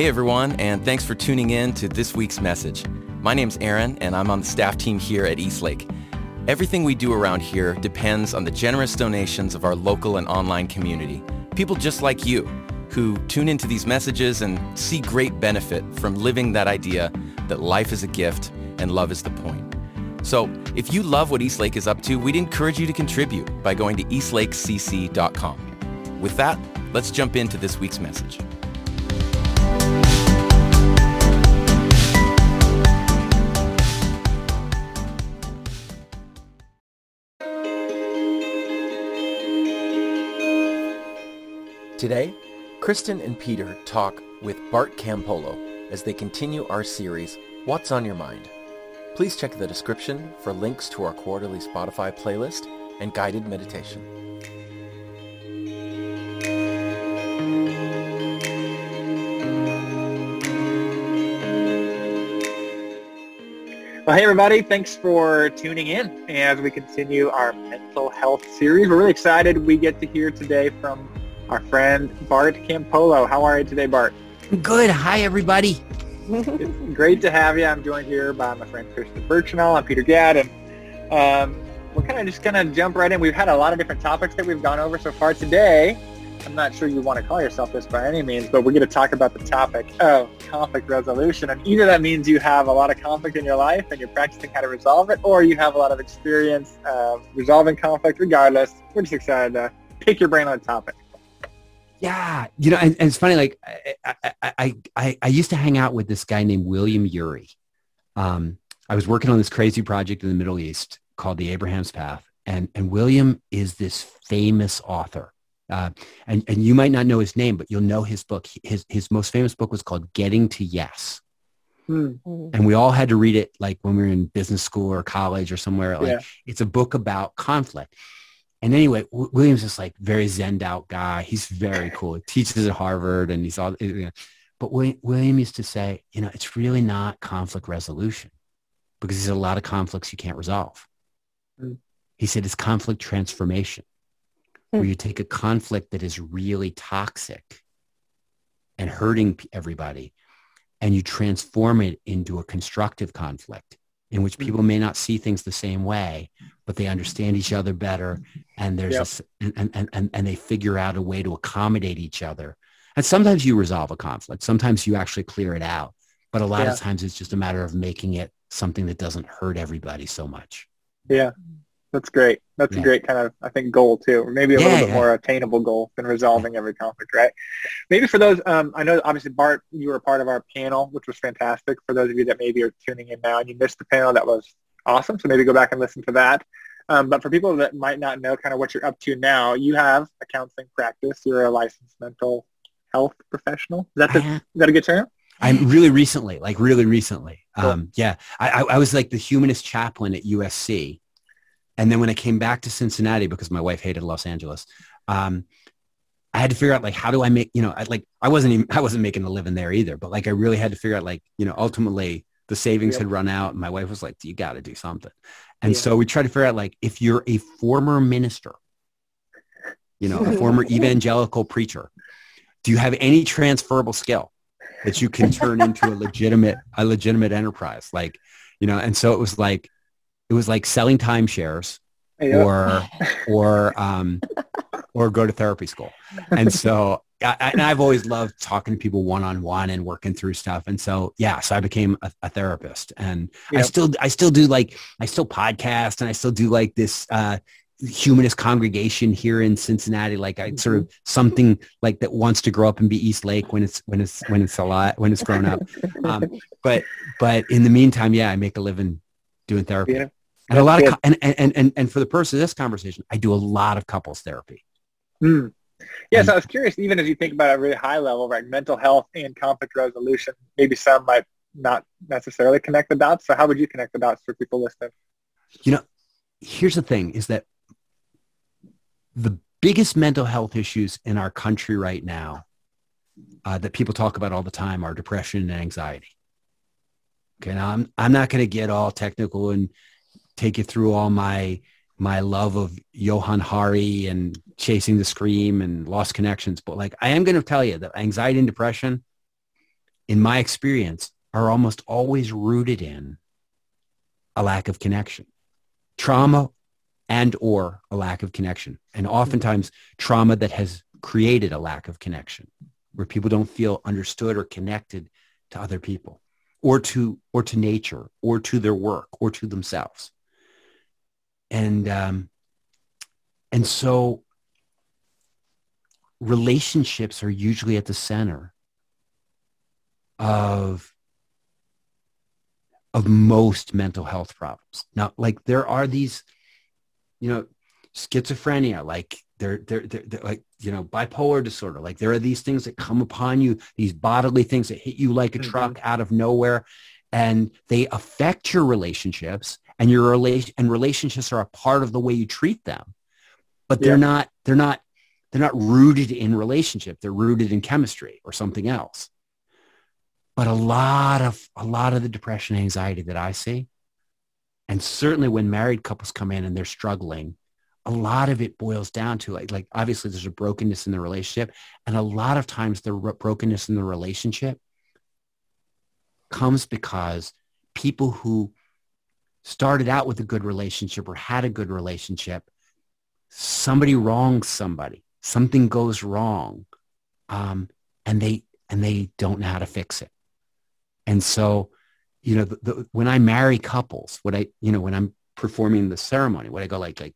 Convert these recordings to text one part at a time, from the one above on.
Hey everyone, and thanks for tuning in to this week's message. My name's Aaron, and I'm on the staff team here at Eastlake. Everything we do around here depends on the generous donations of our local and online community. People just like you who tune into these messages and see great benefit from living that idea that life is a gift and love is the point. So if you love what Eastlake is up to, we'd encourage you to contribute by going to eastlakecc.com. With that, let's jump into this week's message. Today, Kristen and Peter talk with Bart Campolo as they continue our series, What's on Your Mind? Please check the description for links to our quarterly Spotify playlist and guided meditation. Well, hey, everybody. Thanks for tuning in as we continue our mental health series. We're really excited we get to hear today from our friend Bart Campolo. How are you today, Bart? Good. Hi, everybody. it's great to have you. I'm joined here by my friend Kristen Burchinal. I'm Peter Gadd, and um, we're kind of just going to jump right in. We've had a lot of different topics that we've gone over so far today. I'm not sure you want to call yourself this by any means, but we're going to talk about the topic of conflict resolution. And either that means you have a lot of conflict in your life and you're practicing how to resolve it, or you have a lot of experience uh, resolving conflict. Regardless, we're just excited to pick your brain on the topic. Yeah, you know, and, and it's funny. Like I, I, I, I, used to hang out with this guy named William Ury. Um, I was working on this crazy project in the Middle East called the Abraham's Path, and and William is this famous author. Uh, and and you might not know his name, but you'll know his book. His his most famous book was called Getting to Yes. Hmm. And we all had to read it like when we were in business school or college or somewhere. Like yeah. it's a book about conflict. And anyway, w- William's just like very zened out guy. He's very cool. He teaches at Harvard and he's all, you know. but William, William used to say, you know, it's really not conflict resolution because there's a lot of conflicts you can't resolve. Mm. He said it's conflict transformation mm. where you take a conflict that is really toxic and hurting everybody and you transform it into a constructive conflict in which people may not see things the same way, but they understand each other better and there's yep. a, and, and, and, and they figure out a way to accommodate each other. And sometimes you resolve a conflict. Sometimes you actually clear it out. But a lot yeah. of times it's just a matter of making it something that doesn't hurt everybody so much. Yeah. That's great. That's yeah. a great kind of, I think, goal too, or maybe a yeah, little bit yeah. more attainable goal than resolving every conflict, right? Maybe for those, um, I know obviously Bart, you were part of our panel, which was fantastic. For those of you that maybe are tuning in now and you missed the panel, that was awesome. So maybe go back and listen to that. Um, but for people that might not know kind of what you're up to now, you have a counseling practice. You're a licensed mental health professional. Is that, the, is that a good term? I'm really recently, like really recently. Cool. Um, yeah, I, I was like the humanist chaplain at USC and then when I came back to Cincinnati, because my wife hated Los Angeles, um, I had to figure out like, how do I make, you know, I, like I wasn't even, I wasn't making a living there either, but like, I really had to figure out like, you know, ultimately the savings yep. had run out. And my wife was like, you got to do something. And yeah. so we tried to figure out like, if you're a former minister, you know, a former evangelical preacher, do you have any transferable skill that you can turn into a legitimate, a legitimate enterprise? Like, you know, and so it was like, it was like selling timeshares yep. or or um, or go to therapy school. And so I, and I've always loved talking to people one on one and working through stuff. And so yeah, so I became a, a therapist, and yep. I still I still do like I still podcast and I still do like this. Uh, humanist congregation here in Cincinnati, like I sort of mm-hmm. something like that wants to grow up and be Eastlake when it's when it's when it's a lot when it's grown up. Um, but but in the meantime, yeah, I make a living doing therapy. Yeah. And a lot of, and, and, and, and for the purpose of this conversation, I do a lot of couples therapy. Mm. Yeah, so I was curious, even as you think about a really high level, right, mental health and conflict resolution, maybe some might not necessarily connect the dots. So how would you connect the dots for people listening? You know, here's the thing is that the biggest mental health issues in our country right now uh, that people talk about all the time are depression and anxiety. Okay, now I'm, I'm not going to get all technical and take you through all my my love of Johann Hari and Chasing the Scream and Lost Connections, but like I am going to tell you that anxiety and depression in my experience, are almost always rooted in a lack of connection. Trauma and or a lack of connection. And oftentimes trauma that has created a lack of connection where people don't feel understood or connected to other people or to or to nature or to their work or to themselves. And um, and so relationships are usually at the center of of most mental health problems. Now, like there are these you know, schizophrenia, like they're, they're, they're, they're, like, you know, bipolar disorder. Like there are these things that come upon you, these bodily things that hit you like a mm-hmm. truck out of nowhere. And they affect your relationships and your relation and relationships are a part of the way you treat them. But they're yeah. not, they're not, they're not rooted in relationship. They're rooted in chemistry or something else. But a lot of, a lot of the depression, anxiety that I see and certainly when married couples come in and they're struggling, a lot of it boils down to like, like obviously there's a brokenness in the relationship. And a lot of times the brokenness in the relationship comes because people who started out with a good relationship or had a good relationship, somebody wrongs somebody, something goes wrong, um, and they and they don't know how to fix it. And so you know, the, the, when I marry couples, what I, you know, when I'm performing the ceremony, what I go like, like,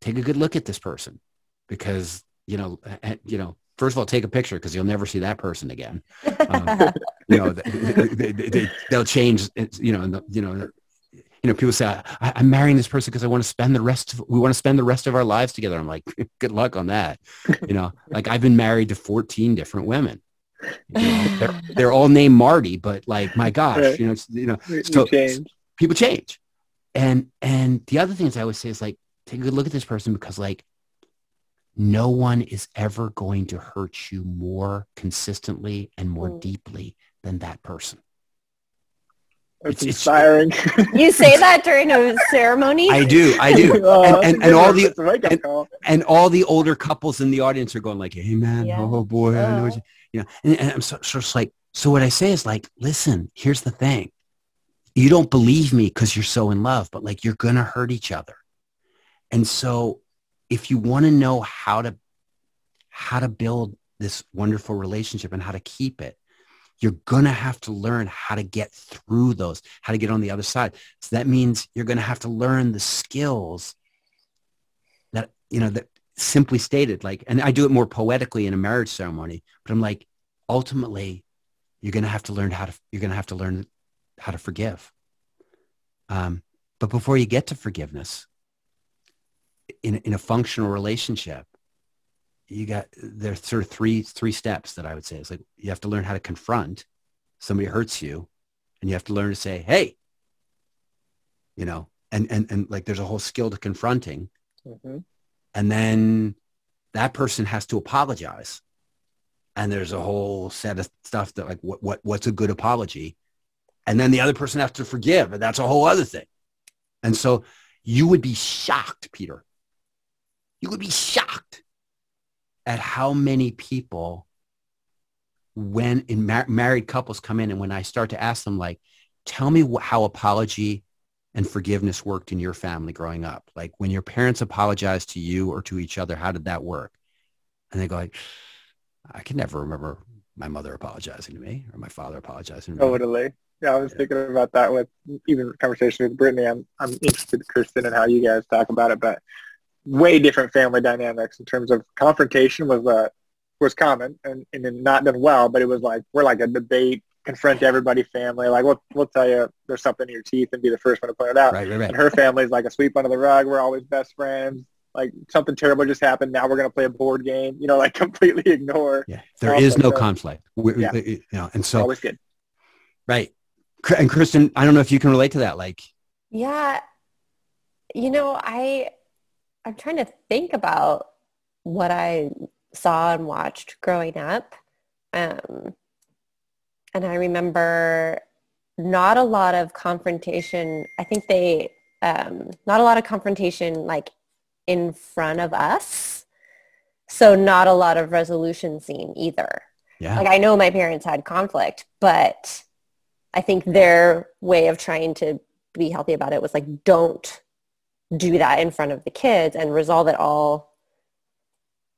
take a good look at this person because, you know, you know, first of all, take a picture because you'll never see that person again. Um, you know, they, will they, they, change, you know, the, you know, you know, people say, I, am marrying this person because I want to spend the rest of, we want to spend the rest of our lives together. I'm like, good luck on that. You know, like I've been married to 14 different women. You know, they're, they're all named Marty, but like, my gosh, right. you know, you know, so change. people change. And, and the other things I always say is like, take a good look at this person because like, no one is ever going to hurt you more consistently and more mm. deeply than that person. It's, it's inspiring. you say that during a ceremony? I do, I do. oh, and, and, and all the and, and, all the older couples in the audience are going like, "Hey, man, yeah. oh boy, I know." What uh-huh. you, you know, and, and I'm so, so it's like, so what I say is like, listen, here's the thing. You don't believe me because you're so in love, but like you're going to hurt each other. And so if you want to know how to, how to build this wonderful relationship and how to keep it, you're going to have to learn how to get through those, how to get on the other side. So that means you're going to have to learn the skills that, you know, that simply stated like and i do it more poetically in a marriage ceremony but i'm like ultimately you're going to have to learn how to you're going to have to learn how to forgive um, but before you get to forgiveness in, in a functional relationship you got there's sort of three three steps that i would say. It's like you have to learn how to confront somebody hurts you and you have to learn to say hey you know and and and like there's a whole skill to confronting. Mm-hmm. And then that person has to apologize. And there's a whole set of stuff that like what, what what's a good apology? And then the other person has to forgive and that's a whole other thing. And so you would be shocked peter. You would be shocked at how many people when in mar- married couples come in and when i start to ask them like tell me wh- how apology and forgiveness worked in your family growing up? Like when your parents apologized to you or to each other, how did that work? And they go like, I can never remember my mother apologizing to me or my father apologizing to me. Totally. Yeah, I was yeah. thinking about that with even conversation with Brittany. I'm I'm interested, Kristen, in how you guys talk about it, but way different family dynamics in terms of confrontation was uh was common and, and not done well, but it was like we're like a debate confront everybody family. Like we'll, we'll tell you there's something in your teeth and be the first one to point it out. Right, right, right. And her family's like a sweep under the rug. We're always best friends. Like something terrible just happened. Now we're going to play a board game, you know, like completely ignore. Yeah. There is no conflict. We're, yeah. You know, and so always good. Right. And Kristen, I don't know if you can relate to that. Like, yeah, you know, I, I'm trying to think about what I saw and watched growing up. Um, and I remember not a lot of confrontation. I think they, um, not a lot of confrontation like in front of us. So not a lot of resolution scene either. Yeah. Like I know my parents had conflict, but I think their way of trying to be healthy about it was like, don't do that in front of the kids and resolve it all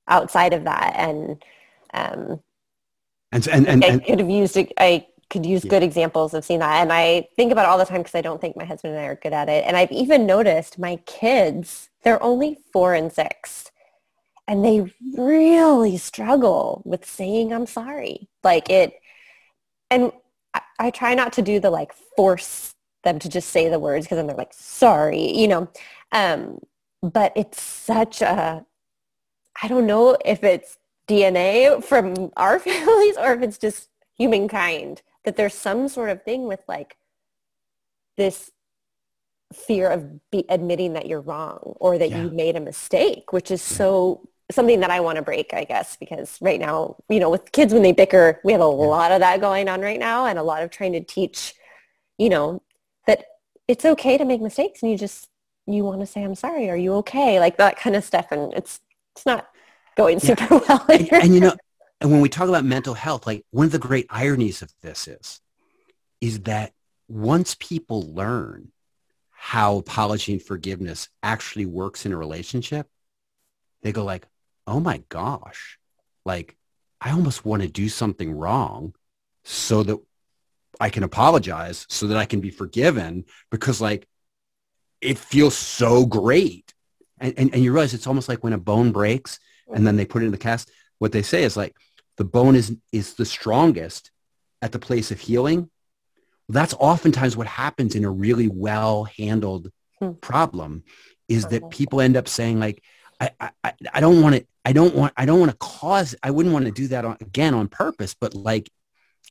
outside of that. And um, And and and, I could have used I could use Yeah. good examples of seeing that. And I think about it all the time because I don't think my husband and I are good at it. And I've even noticed my kids, they're only four and six. And they really struggle with saying I'm sorry. Like it and I, I try not to do the like force them to just say the words because then they're like, sorry, you know. Um, but it's such a I don't know if it's DNA from our families or if it's just humankind that there's some sort of thing with like this fear of be admitting that you're wrong or that Yeah. you made a mistake, which is Yeah. so something that I want to break, I guess, because right now, you know, with kids when they bicker, we have a lot of that going on right now and a lot of trying to teach, you know, that it's okay to make mistakes and you just you want to say I'm sorry, are you okay? Like that kind of stuff and it's it's not going Yeah. super well. and, and you know, and when we talk about mental health, like one of the great ironies of this is, is that once people learn how apology and forgiveness actually works in a relationship, they go like, oh my gosh, like I almost want to do something wrong so that I can apologize so that I can be forgiven because like it feels so great. And, and, and you realize it's almost like when a bone breaks and then they put it in the cast, what they say is like the bone is, is the strongest at the place of healing. That's oftentimes what happens in a really well handled Hmm. problem is that people end up saying like, I, I, I- don't want to, I don't want, I don't want to cause, I wouldn't want to do that on, again on purpose, but like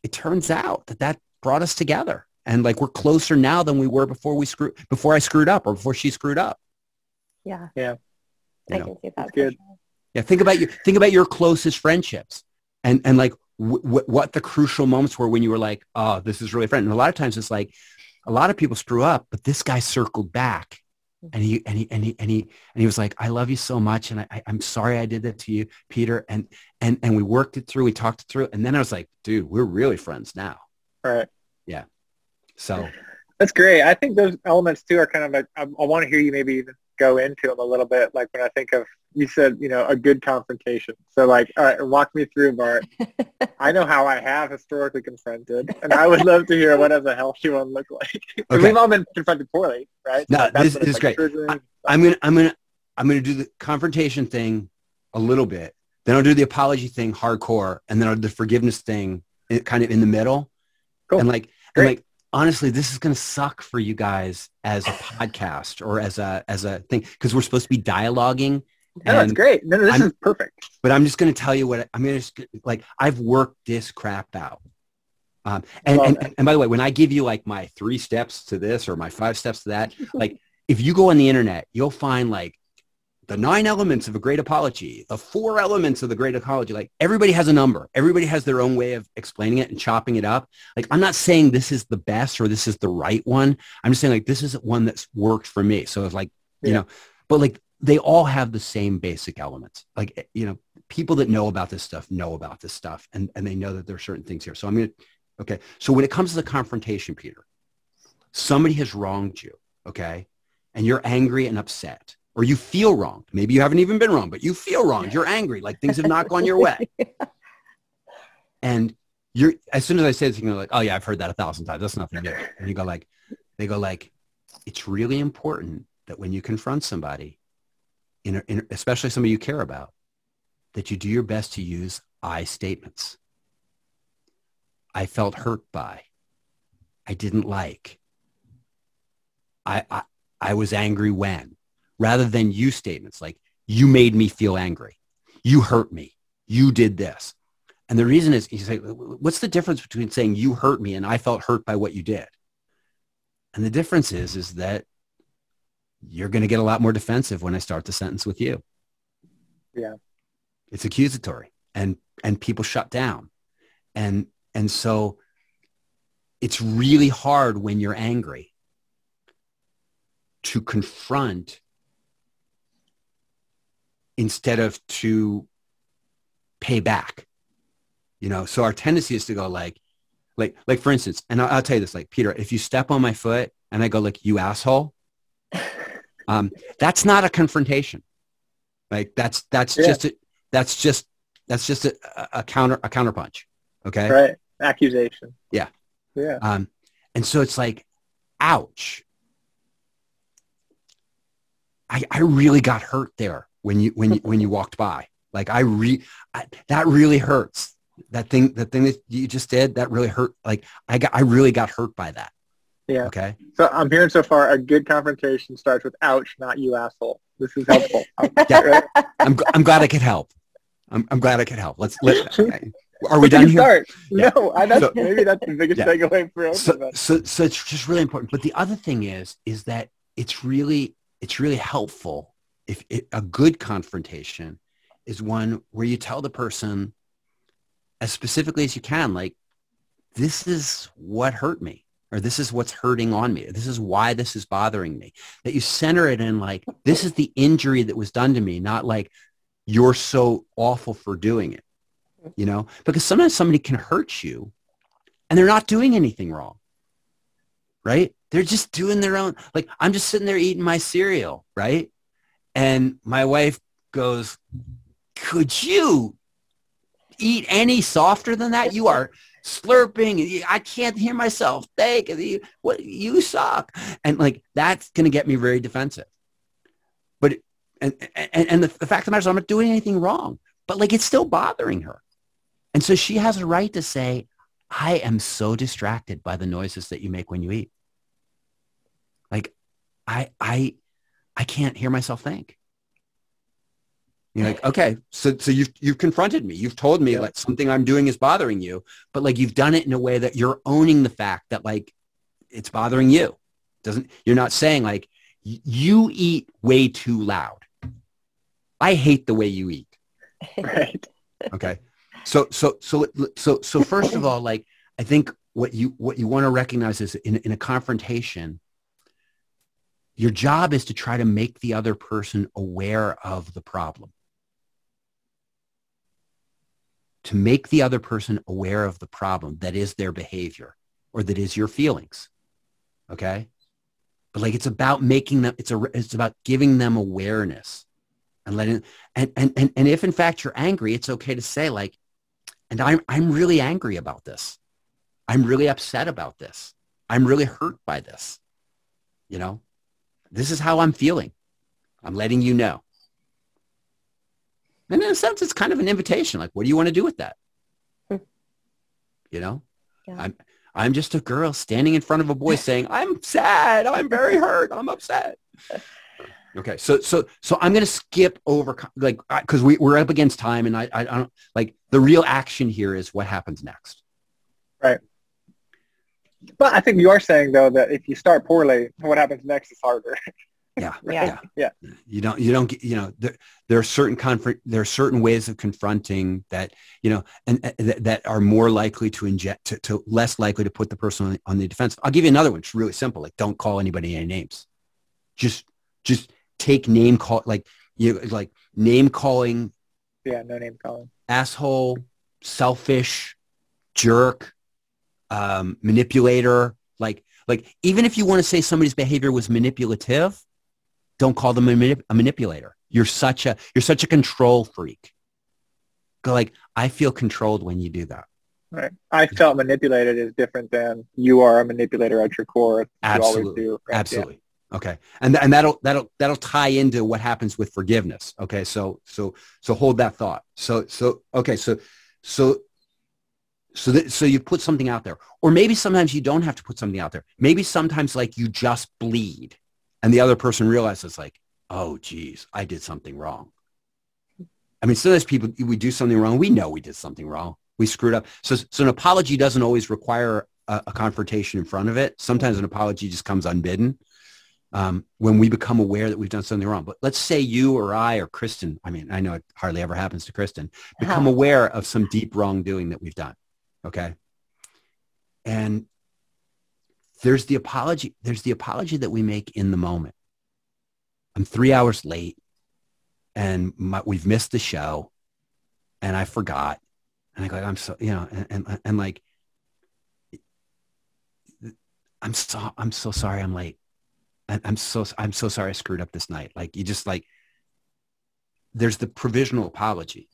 it turns out that that brought us together and like we're closer now than we were before we screwed, before I screwed up or before she screwed up. yeah. Yeah. You I know? can see that. Good. sure. Yeah, think about your think about your closest friendships, and and like w- w- what the crucial moments were when you were like, oh, this is really a friend. And a lot of times it's like, a lot of people screw up, but this guy circled back, and he and he and he and he and he was like, I love you so much, and I, I I'm sorry I did that to you, Peter, and and and we worked it through, we talked it through, and then I was like, dude, we're really friends now. All right. So That's great. I think those elements too are kind of like, I, I want to hear you maybe even go into them a little bit. Like when I think of, you said, you know, a good confrontation. So like, all right, walk me through, Bart. I know how I have historically confronted, and I would love to hear what does a healthy one look like. Okay. We've all been confronted poorly, right? No, Like, that's this- this is like great. triggering. I'm gonna I'm gonna I'm gonna do the confrontation thing a little bit. Then I'll do the apology thing hardcore, and then I'll do the forgiveness thing eh, kind of in the middle. Cool. And like, and like honestly, this is gonna suck for you guys as a podcast or as a as a thing because we're supposed to be dialoguing. No, and- great. No, no, this I'm- is perfect. But I'm just gonna tell you what I'm gonna just like. I've worked this crap out. Um, and, Love and, and by the way, when I give you like my three steps to this or my five steps to that, like if you go on the internet, you'll find like the nine elements of a great apology, the four elements of the great apology. Like everybody has a number. Everybody has their own way of explaining it and chopping it up. Like I'm not saying this is the best or this is the right one. I'm just saying like this is one that's worked for me. So it's like, you Yeah. know, but like they all have the same basic elements. Like, eh, you know, people that know about this stuff know about this stuff and, and they know that there are certain things here. So I'm going to, okay. So when it comes to the confrontation, Peter, somebody has wronged you. Okay. And you're angry and upset or you feel wronged. Maybe you haven't even been wrong, but you feel wronged. You're angry. Like things have not gone your way. And you're, as soon as I say this, you're like, oh yeah, I've heard that a thousand times. That's nothing new. And you go like, they go like, it's really important that when you confront somebody, in, a, in especially somebody you care about, that you do your best to use I statements. I felt hurt by. I didn't like. I, I, I was angry when, rather than you statements like, you made me feel angry. You hurt me. You did this. And the reason is, you say, what's the difference between saying you hurt me and I felt hurt by what you did? And the difference is, is that you're going to get a lot more defensive when I start the sentence with you. Yeah. It's accusatory and, and people shut down. And, and so it's really hard when you're angry to confront instead of to pay back. You know, so our tendency is to go like, like, like for instance, and I'll, I'll tell you this, like Peter, if you step on my foot and I go like, you asshole, um, that's not a confrontation. Like that's, that's Yeah. just, a, that's just, that's just a, a- a counter, a counterpunch. Okay. Right. Accusation. Yeah. Yeah. Um, and so it's like, ouch. I, I really got hurt there when you when you when you walked by. Like I re I, that really hurts. That thing that thing that you just did that really hurt. Like I got I really got hurt by that. Yeah. Okay. So I'm hearing so far a good confrontation starts with ouch, not you asshole. This is helpful. Yeah. Right? I'm I'm glad I could help. I'm I'm glad I could help. Let's let. Are we done here? Start. Yeah. No, I, that's, So- maybe that's the biggest Yeah. takeaway for of so, us. so so it's just really important but the other thing is is that it's really it's really helpful if it, a good confrontation is one where you tell the person as specifically as you can like this is what hurt me or this is what's hurting on me this is why this is bothering me that you center it in like this is the injury that was done to me not like you're so awful for doing it you know? Because sometimes somebody can hurt you and they're not doing anything wrong right? They're just doing their own like i'm just sitting there eating my cereal right and my wife goes could you eat any softer than that? You are slurping. I can't hear myself. Think you, what you suck. And like that's going to get me very defensive. But and and, and the, the fact of the matter is i'm not doing anything wrong but like it's still bothering her. And so she has a right to say I am so distracted by the noises that you make when you eat. Like I I I can't hear myself think. You're like, okay, so so you've you've confronted me. You've told me Yeah. like something I'm doing is bothering you, but like you've done it in a way that you're owning the fact that like it's bothering you. Doesn't you're not saying like you eat way too loud. I hate the way you eat Right. okay so so so so so first of all like i think what you what you want to recognize is in, in a confrontation your job is to try to make the other person aware of the problem. To make the other person aware of the problem that is their behavior or that is your feelings okay? But like it's about making them it's a it's about giving them awareness and letting and and and, and if in fact you're angry it's okay to say like and i'm i'm really angry about this. I'm really upset about this. I'm really hurt by this you know this is how i'm feeling. I'm letting you know. And in a sense it's kind of an invitation. Like what do you want to do with that? Hmm. you know? Yeah. i'm i'm just a girl standing in front of a boy saying i'm sad. I'm very hurt. I'm upset. Okay. So so so i'm going to skip over co- like because we, we're up against time and I, I i don't like the real action here is what happens next But I think you are saying though that if you start poorly, what happens next is harder. yeah Yeah. Yeah. you don't you don't get you know there, there are certain confront there are certain ways of confronting that you know and uh, that, that are more likely to inject to, to less likely to put the person on, on the defense i'll give you another one it's really simple like don't call anybody any names just just take name call like you like name calling yeah, no name calling. asshole selfish jerk um manipulator like like even if you want to say somebody's behavior was manipulative don't call them a, manip- a manipulator you're such a you're such a control freak go like i feel controlled when you do that Right. I felt manipulated is different than you are a manipulator at your core. You always Absolutely. do. Right? absolutely okay and and that'll that'll that'll tie into what happens with forgiveness okay so so so hold that thought so so okay so so so that so you put something out there. Or maybe sometimes you don't have to put something out there. Maybe sometimes like you just bleed and the other person realizes like oh geez i did something wrong. I mean sometimes people we do something wrong. We know we did something wrong. We screwed up. So so an apology doesn't always require a, a confrontation in front of it. Sometimes an apology just comes unbidden um, when we become aware that we've done something wrong. But let's say you or I or Kristen, I mean, I know it hardly ever happens to Kristen, become aware of some deep wrongdoing that we've done. Okay. And there's the apology. There's the apology that we make in the moment. I'm three hours late and my, we've missed the show and I forgot And I go, I'm so, you know, and, and, and like, I'm so, I'm so sorry I'm late. I'm so, I'm so sorry I screwed up this night. Like you just like, there's the provisional apology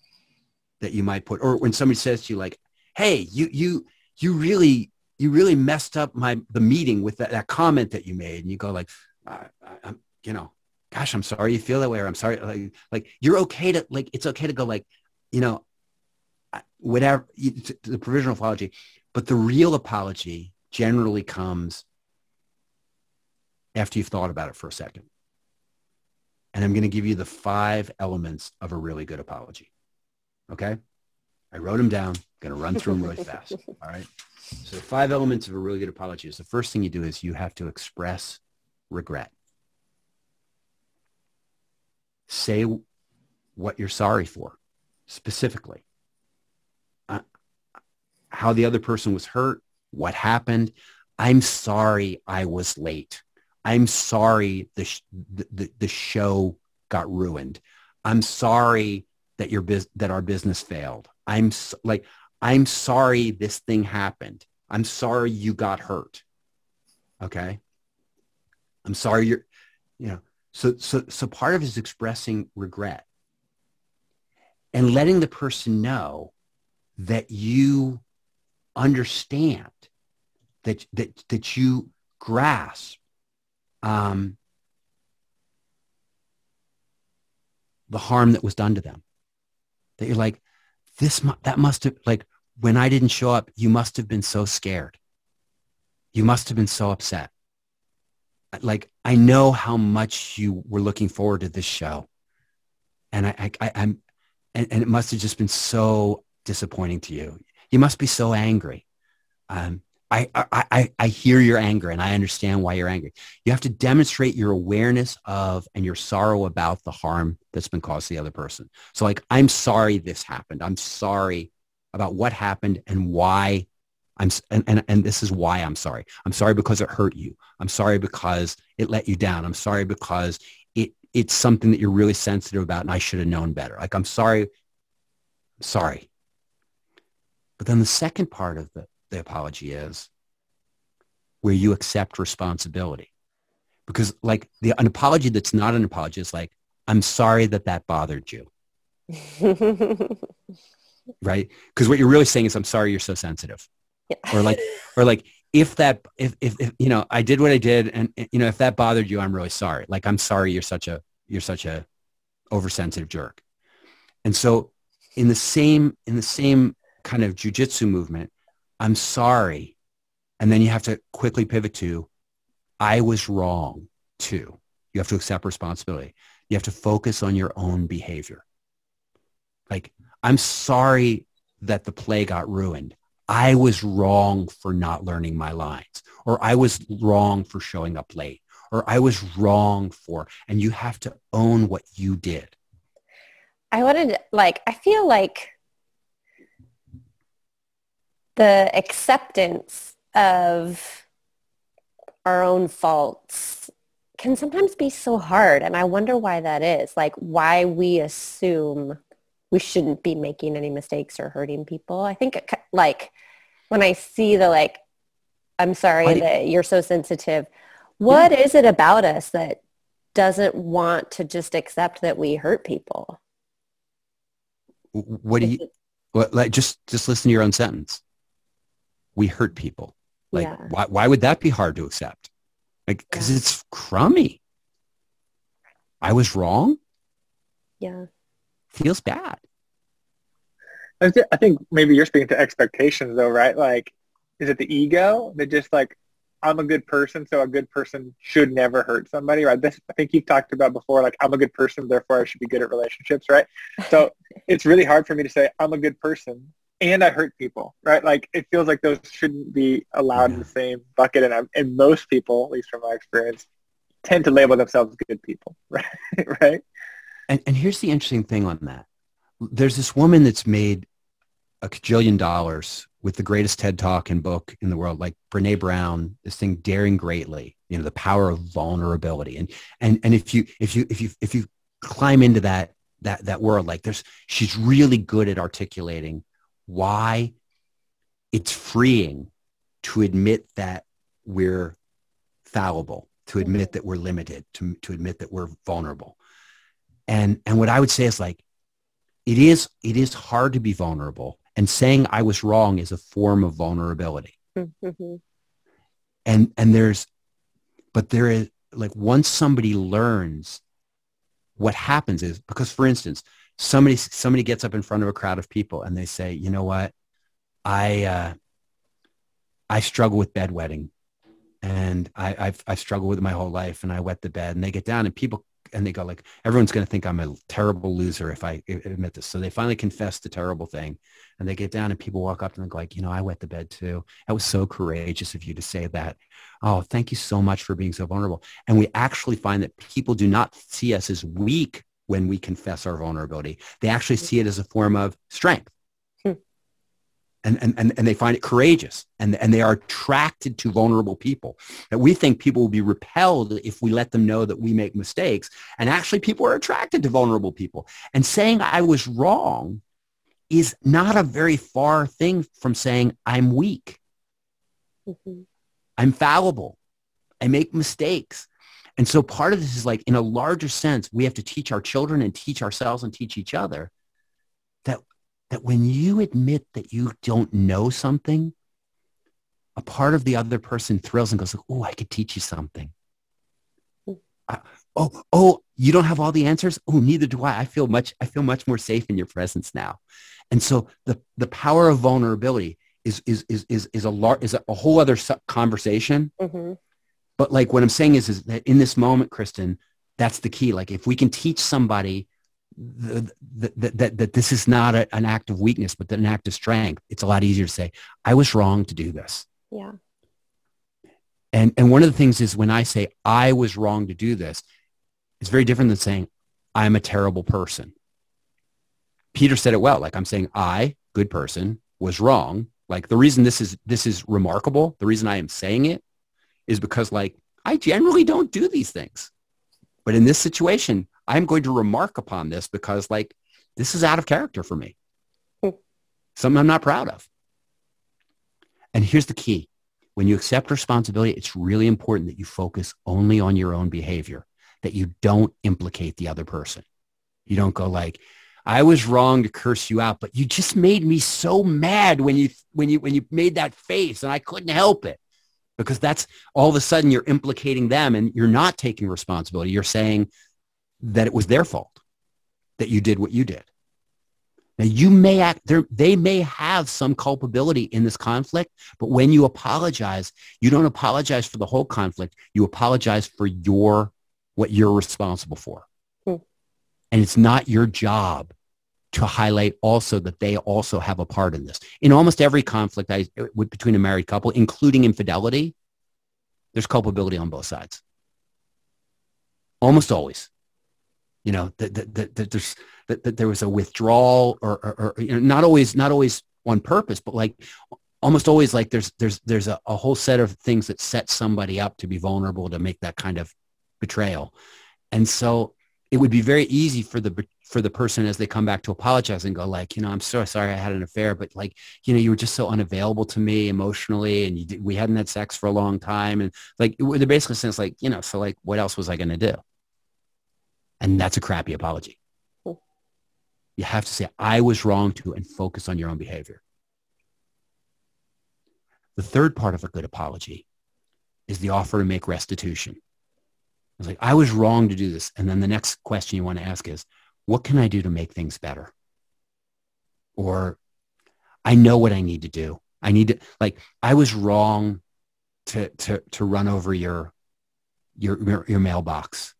that you might put, or when somebody says to you like, Hey, you, you, you really, you really messed up my, the meeting with that, that comment that you made. And you go like, I, I'm, you know, gosh, I'm sorry you feel that way. Or I'm sorry. Like, like you're okay to like, it's okay to go like, you know, whatever the provisional apology, but the real apology generally comes after you've thought about it for a second. And I'm going to give you the five elements of a really good apology. Okay. I wrote them down. I'm going to run through them really fast. All right. So the five elements of a really good apology is the first thing you do is you have to express regret. Say what you're sorry for specifically. Uh, how the other person was hurt, what happened. I'm sorry I was late. I'm sorry the, sh- the, the, the show got ruined. I'm sorry that your bus- that our business failed. I'm so- like, I'm sorry this thing happened. I'm sorry you got hurt. Okay. I'm sorry you're, you know, so, so, so part of is expressing regret and letting the person know that you understand that, that, that you grasp um, the harm that was done to them. That you're like, this, that must have, like, when I didn't show up, you must have been so scared. You must have been so upset like I know how much you were looking forward to this show, and I, I, am and, and, it must have just been so disappointing to you. You must be so angry. Um, I, I, I, hear your anger and I understand why you're angry. You have to demonstrate your awareness of and your sorrow about the harm that's been caused to the other person. So like, I'm sorry this happened. I'm sorry about what happened and why I'm and, and and this is why I'm sorry. I'm sorry because it hurt you. I'm sorry because it let you down. I'm sorry because it it's something that you're really sensitive about and I should have known better. Like I'm sorry. I'm sorry. But then the second part of the, the apology is where you accept responsibility. Because like the an apology that's not an apology is like, I'm sorry that that bothered you. right? Because what you're really saying is, I'm sorry you're so sensitive yeah. or like or like if that if, if, if you know i did what i did and you know if that bothered you i'm really sorry like i'm sorry you're such a you're such a oversensitive jerk and so in the same in the same kind of jujitsu movement i'm sorry. And then you have to quickly pivot to i was wrong too. You have to accept responsibility. You have to focus on your own behavior. Like i'm sorry that the play got ruined. I was wrong for not learning my lines, or I was wrong for showing up late, or I was wrong for, and you have to own what you did. I wanted, like, I feel like the acceptance of our own faults can sometimes be so hard. And I wonder why that is, like why we assume we shouldn't be making any mistakes or hurting people. I think it, like when I see the like, I'm sorry that you're so sensitive. What yeah. is it about us that doesn't want to just accept that we hurt people? What do you, what, like, just, just listen to your own sentence. We hurt people. Like, yeah. why, why would that be hard to accept? Like, cause yeah. it's crummy. I was wrong. Yeah. Feels bad. I, th- I think maybe you're speaking to expectations though, right? Like, is it the ego that just like, I'm a good person, so a good person should never hurt somebody, right? This, I think you've talked about before, like, I'm a good person, therefore I should be good at relationships, right? So it's really hard for me to say I'm a good person and I hurt people, right? Like, it feels like those shouldn't be allowed yeah. in the same bucket. And, I'm, and most people, at least from my experience, tend to label themselves good people, right? right? And, and here's the interesting thing on that there's this woman that's made a cajillion dollars with the greatest TED talk and book in the world, like Brene Brown, this thing daring greatly, you know, the power of vulnerability. And and and if you if you if you if you climb into that that that world, like there's she's really good at articulating why it's freeing to admit that we're fallible, to admit that we're limited, to, to admit that we're vulnerable. And, and what I would say is like, it is, it is hard to be vulnerable and saying I was wrong is a form of vulnerability. Mm-hmm. And, and there's, but there is like once somebody learns what happens is because for instance, somebody, somebody gets up in front of a crowd of people and they say, you know what, I, uh, I struggle with bedwetting and I, I've, I've struggled with it my whole life and I wet the bed and they get down and people and they go like, everyone's going to think I'm a terrible loser if I admit this. So they finally confess the terrible thing and they get down and people walk up to them and go like, you know, I wet the bed too. That was so courageous of you to say that. Oh, thank you so much for being so vulnerable. And we actually find that people do not see us as weak when we confess our vulnerability. They actually see it as a form of strength. And, and, and, and they find it courageous and, and they are attracted to vulnerable people. That we think people will be repelled if we let them know that we make mistakes and actually people are attracted to vulnerable people. And saying i was wrong is not a very far thing from saying i'm weak. Mm-hmm. i'm fallible. I make mistakes and so part of this is like in a larger sense we have to teach our children and teach ourselves and teach each other that that when you admit that you don't know something, a part of the other person thrills and goes, oh, I could teach you something. Oh, oh, you don't have all the answers? Oh, neither do I. I feel much, I feel much more safe in your presence now. And so the, the power of vulnerability is, is, is, is, is a lar- is a whole other conversation. Mm-hmm. But like what I'm saying is, is that in this moment, Kristen, that's the key. Like if we can teach somebody that, that, that this is not a, an act of weakness, but an act of strength. It's a lot easier to say, I was wrong to do this. Yeah. And, and one of the things is when I say I was wrong to do this, it's very different than saying I'm a terrible person. Peter said it well. Like I'm saying I, good person, was wrong. Like the reason this is this is remarkable, the reason I am saying it is because like I generally don't do these things. But in this situation, I'm going to remark upon this because like this is out of character for me. Hmm. Something I'm not proud of. And here's the key. When you accept responsibility, it's really important that you focus only on your own behavior, that you don't implicate the other person. You don't go like, I was wrong to curse you out, but you just made me so mad when you when you when you made that face and I couldn't help it. Because that's all of a sudden you're implicating them and you're not taking responsibility. You're saying, that it was their fault that you did what you did. Now you may act, they may have some culpability in this conflict, but when you apologize, you don't apologize for the whole conflict. You apologize for your, what you're responsible for. Hmm. And it's not your job to highlight also that they also have a part in this. In almost every conflict I, between a married couple, including infidelity, there's culpability on both sides. Almost always you know that, that, that, that there's that, that, there was a withdrawal or, or, or, you know, not always not always on purpose but like almost always like there's there's there's a, a whole set of things that set somebody up to be vulnerable to make that kind of betrayal and so it would be very easy for the for the person as they come back to apologize and go like you know i'm so sorry i had an affair but like you know you were just so unavailable to me emotionally and you did, we hadn't had sex for a long time and like they're basically saying like you know so like what else was i going to do and that's a crappy apology. You have to say, I was wrong to, and focus on your own behavior. The third part of a good apology is the offer to make restitution. It's like, I was wrong to do this. And then the next question you want to ask is, what can I do to make things better? Or I know what I need to do. I need to, like, I was wrong to, to, to run over your, your, your mailbox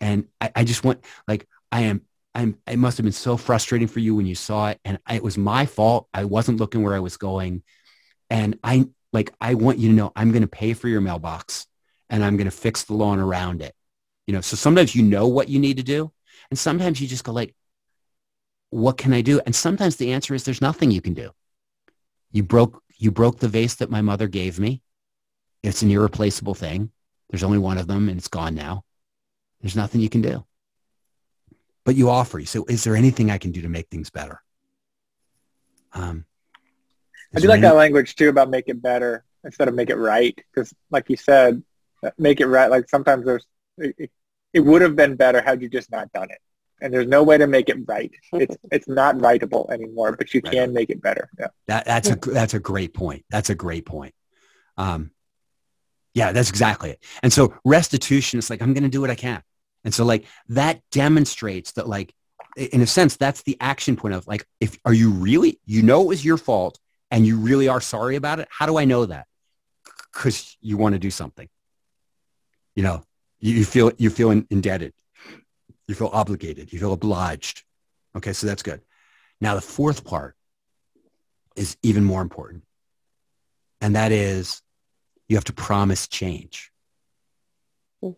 and I, I just want like I am I'm it must have been so frustrating for you when you saw it and I, it was my fault. I wasn't looking where I was going. And I like I want you to know I'm going to pay for your mailbox and I'm going to fix the lawn around it. You know, so sometimes you know what you need to do and sometimes you just go like what can I do? And sometimes the answer is there's nothing you can do. You broke you broke the vase that my mother gave me. It's an irreplaceable thing. There's only one of them and it's gone now. There's nothing you can do. But you offer. You say, is there anything I can do to make things better? Um, I do like that language too about make it better instead of make it right. Because like you said, make it right. Like sometimes there's, it, it would have been better had you just not done it. And there's no way to make it right. It's it's not writable anymore, but you right. can make it better. Yeah. That that's a that's a great point. That's a great point. Um, yeah, that's exactly it. And so restitution is like I'm going to do what I can. And so like that demonstrates that like in a sense that's the action point of like if are you really you know it was your fault and you really are sorry about it how do i know that because you want to do something you know you, feel you feel indebted you feel obligated you feel obliged okay so that's good now the fourth part is even more important and that is you have to promise change hmm.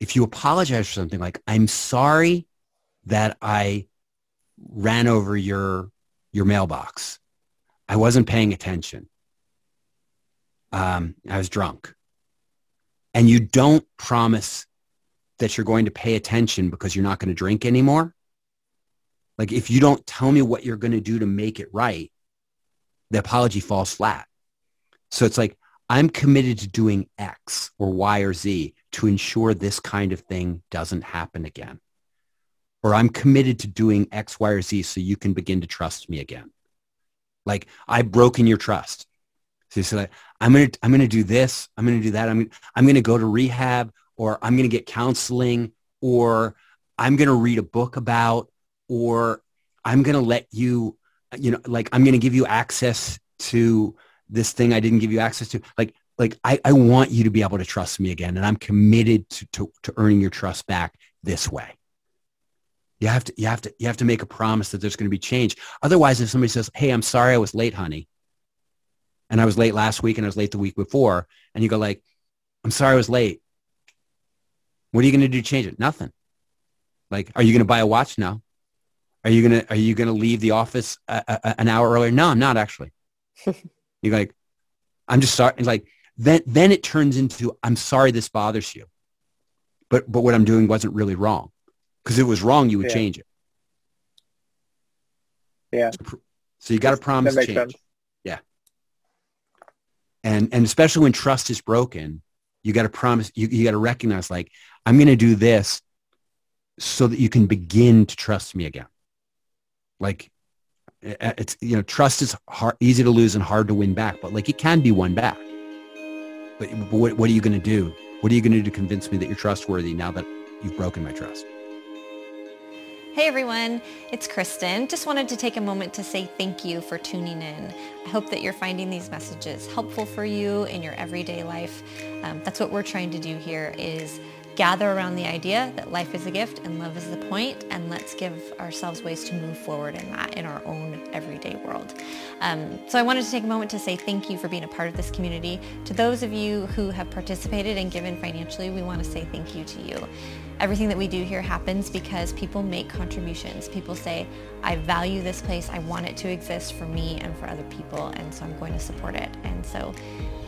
if you apologize for something like i'm sorry that I ran over your your mailbox. I wasn't paying attention. Um, I was drunk. And you don't promise that you're going to pay attention because you're not going to drink anymore. Like if you don't tell me what you're going to do to make it right, the apology falls flat. So it's like, I'm committed to doing X or Y or Z to ensure this kind of thing doesn't happen again or I'm committed to doing X, Y, or Z so you can begin to trust me again. Like I've broken your trust. You say, like, I'm to, I'm to do this. I'm to do that. I'm, I'm to go to rehab or I'm to get counseling or I'm to read a book about, or I'm to let you, you know, like I'm to give you access to this thing I didn't give you access to. Like, like I, I want you to be able to trust me again. And I'm committed to, to, to earning your trust back this way. You have to, you have to, you have to make a promise that there's going to be change. Otherwise, if somebody says, Hey, I'm sorry I was late, honey. And I was late last week and I was late the week before. And you go like, I'm sorry I was late. What are you going to do to change it? Nothing. Like, are you going to buy a watch now? Are you going to, are you going to leave the office a, a, an hour earlier? No, I'm not actually. You're like, I'm just sorry. It's like, then, then it turns into, I'm sorry this bothers you. But, but what I'm doing wasn't really wrong because if it was wrong, you would yeah. change it. Yeah. So you got to promise change. Sense. And and especially when trust is broken, you got to promise. You you got to recognize like I'm going to do this so that you can begin to trust me again. Like it's you know trust is hard, easy to lose and hard to win back, but like it can be won back. But, but what what are you going to do? What are you going to do to convince me that you're trustworthy now that you've broken my trust? Hey everyone, it's Kristen. Just wanted to take a moment to say thank you for tuning in. I hope that you're finding these messages helpful for you in your everyday life. Um, that's what we're trying to do here is gather around the idea that life is a gift and love is the point and let's give ourselves ways to move forward in that in our own everyday world. Um, so I wanted to take a moment to say thank you for being a part of this community. To those of you who have participated and given financially, we want to say thank you to you. Everything that we do here happens because people make contributions. People say, I value this place. I want it to exist for me and for other people, and so I'm going to support it. And so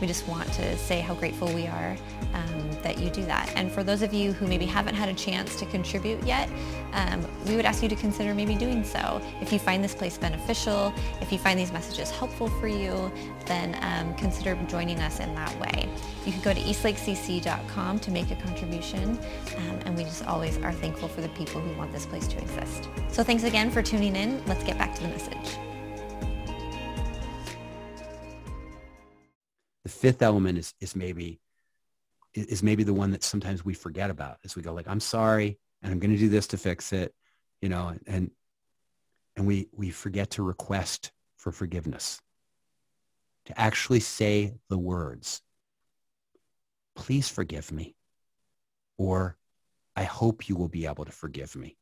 we just want to say how grateful we are um, that you do that. And for those of you who maybe haven't had a chance to contribute yet, um, we would ask you to consider maybe doing so. If you find this place beneficial, if you find these messages helpful for you, then um, consider joining us in that way. You can go to eastlakecc.com to make a contribution, um, and we just always are thankful for the people who want this place to exist. So thanks again for tuning in. Let's get back to the message. The fifth element is, is maybe is maybe the one that sometimes we forget about as we go like, I'm sorry, and I'm going to do this to fix it, you know, and and we we forget to request for forgiveness to actually say the words, please forgive me, or I hope you will be able to forgive me.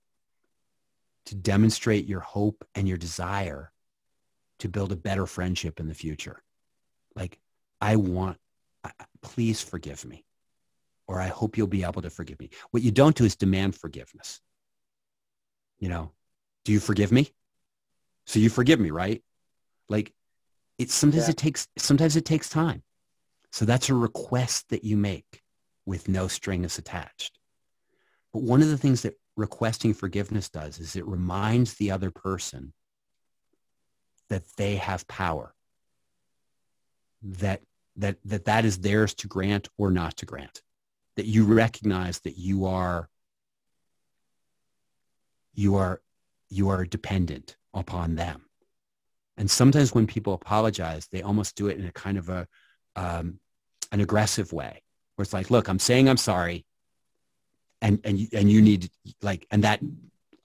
To demonstrate your hope and your desire to build a better friendship in the future. Like, I want, please forgive me, or I hope you'll be able to forgive me. What you don't do is demand forgiveness. You know, do you forgive me? So you forgive me, right? Like it sometimes yeah. it takes sometimes it takes time. So that's a request that you make with no strings attached. But one of the things that requesting forgiveness does is it reminds the other person that they have power that that that that is theirs to grant or not to grant. That you recognize that you are you are you are dependent upon them. And sometimes when people apologize they almost do it in a kind of a um, an aggressive way where it's like look i'm saying i'm sorry and and and you need like and that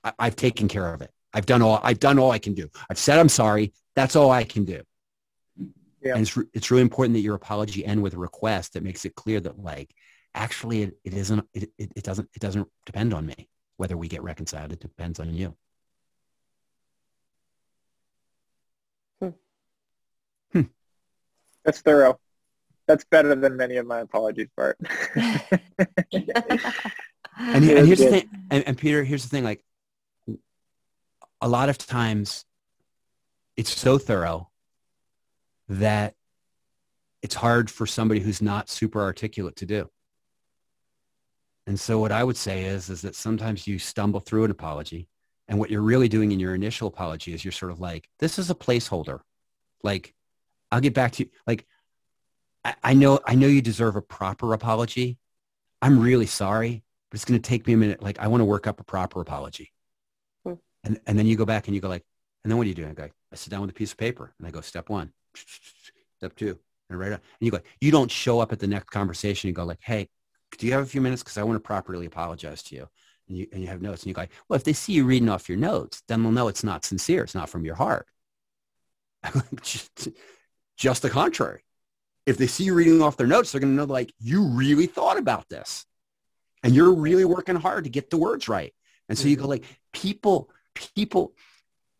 I, i've taken care of it. I've done all i've done all i can do. I've said i'm sorry. That's all i can do Yeah. and it's, it's really important that your apology end with a request that makes it clear that like actually it, it isn't it, it, it doesn't it doesn't depend on me whether we get reconciled it depends on you hmm. Hmm. That's thorough. That's better than many of my apologies, Bart. and, and here's the thing and, and peter here's the thing like a lot of times it's so thorough that it's hard for somebody who's not super articulate to do and so what i would say is is that sometimes you stumble through an apology and what you're really doing in your initial apology is you're sort of like this is a placeholder like i'll get back to you like I, I know i know you deserve a proper apology i'm really sorry but it's going to take me a minute. Like, I want to work up a proper apology. Hmm. And, and then you go back and you go like, and then what do you do? I go, I sit down with a piece of paper and I go, step one, step two, and right up. And you go, you don't show up at the next conversation and go like, hey, do you have a few minutes? Because I want to properly apologize to you. And you, and you have notes and you go, like, well, if they see you reading off your notes, then they'll know it's not sincere. It's not from your heart. just, just the contrary. If they see you reading off their notes, they're going to know like you really thought about this and you're really working hard to get the words right. And so you go mm-hmm. like people, people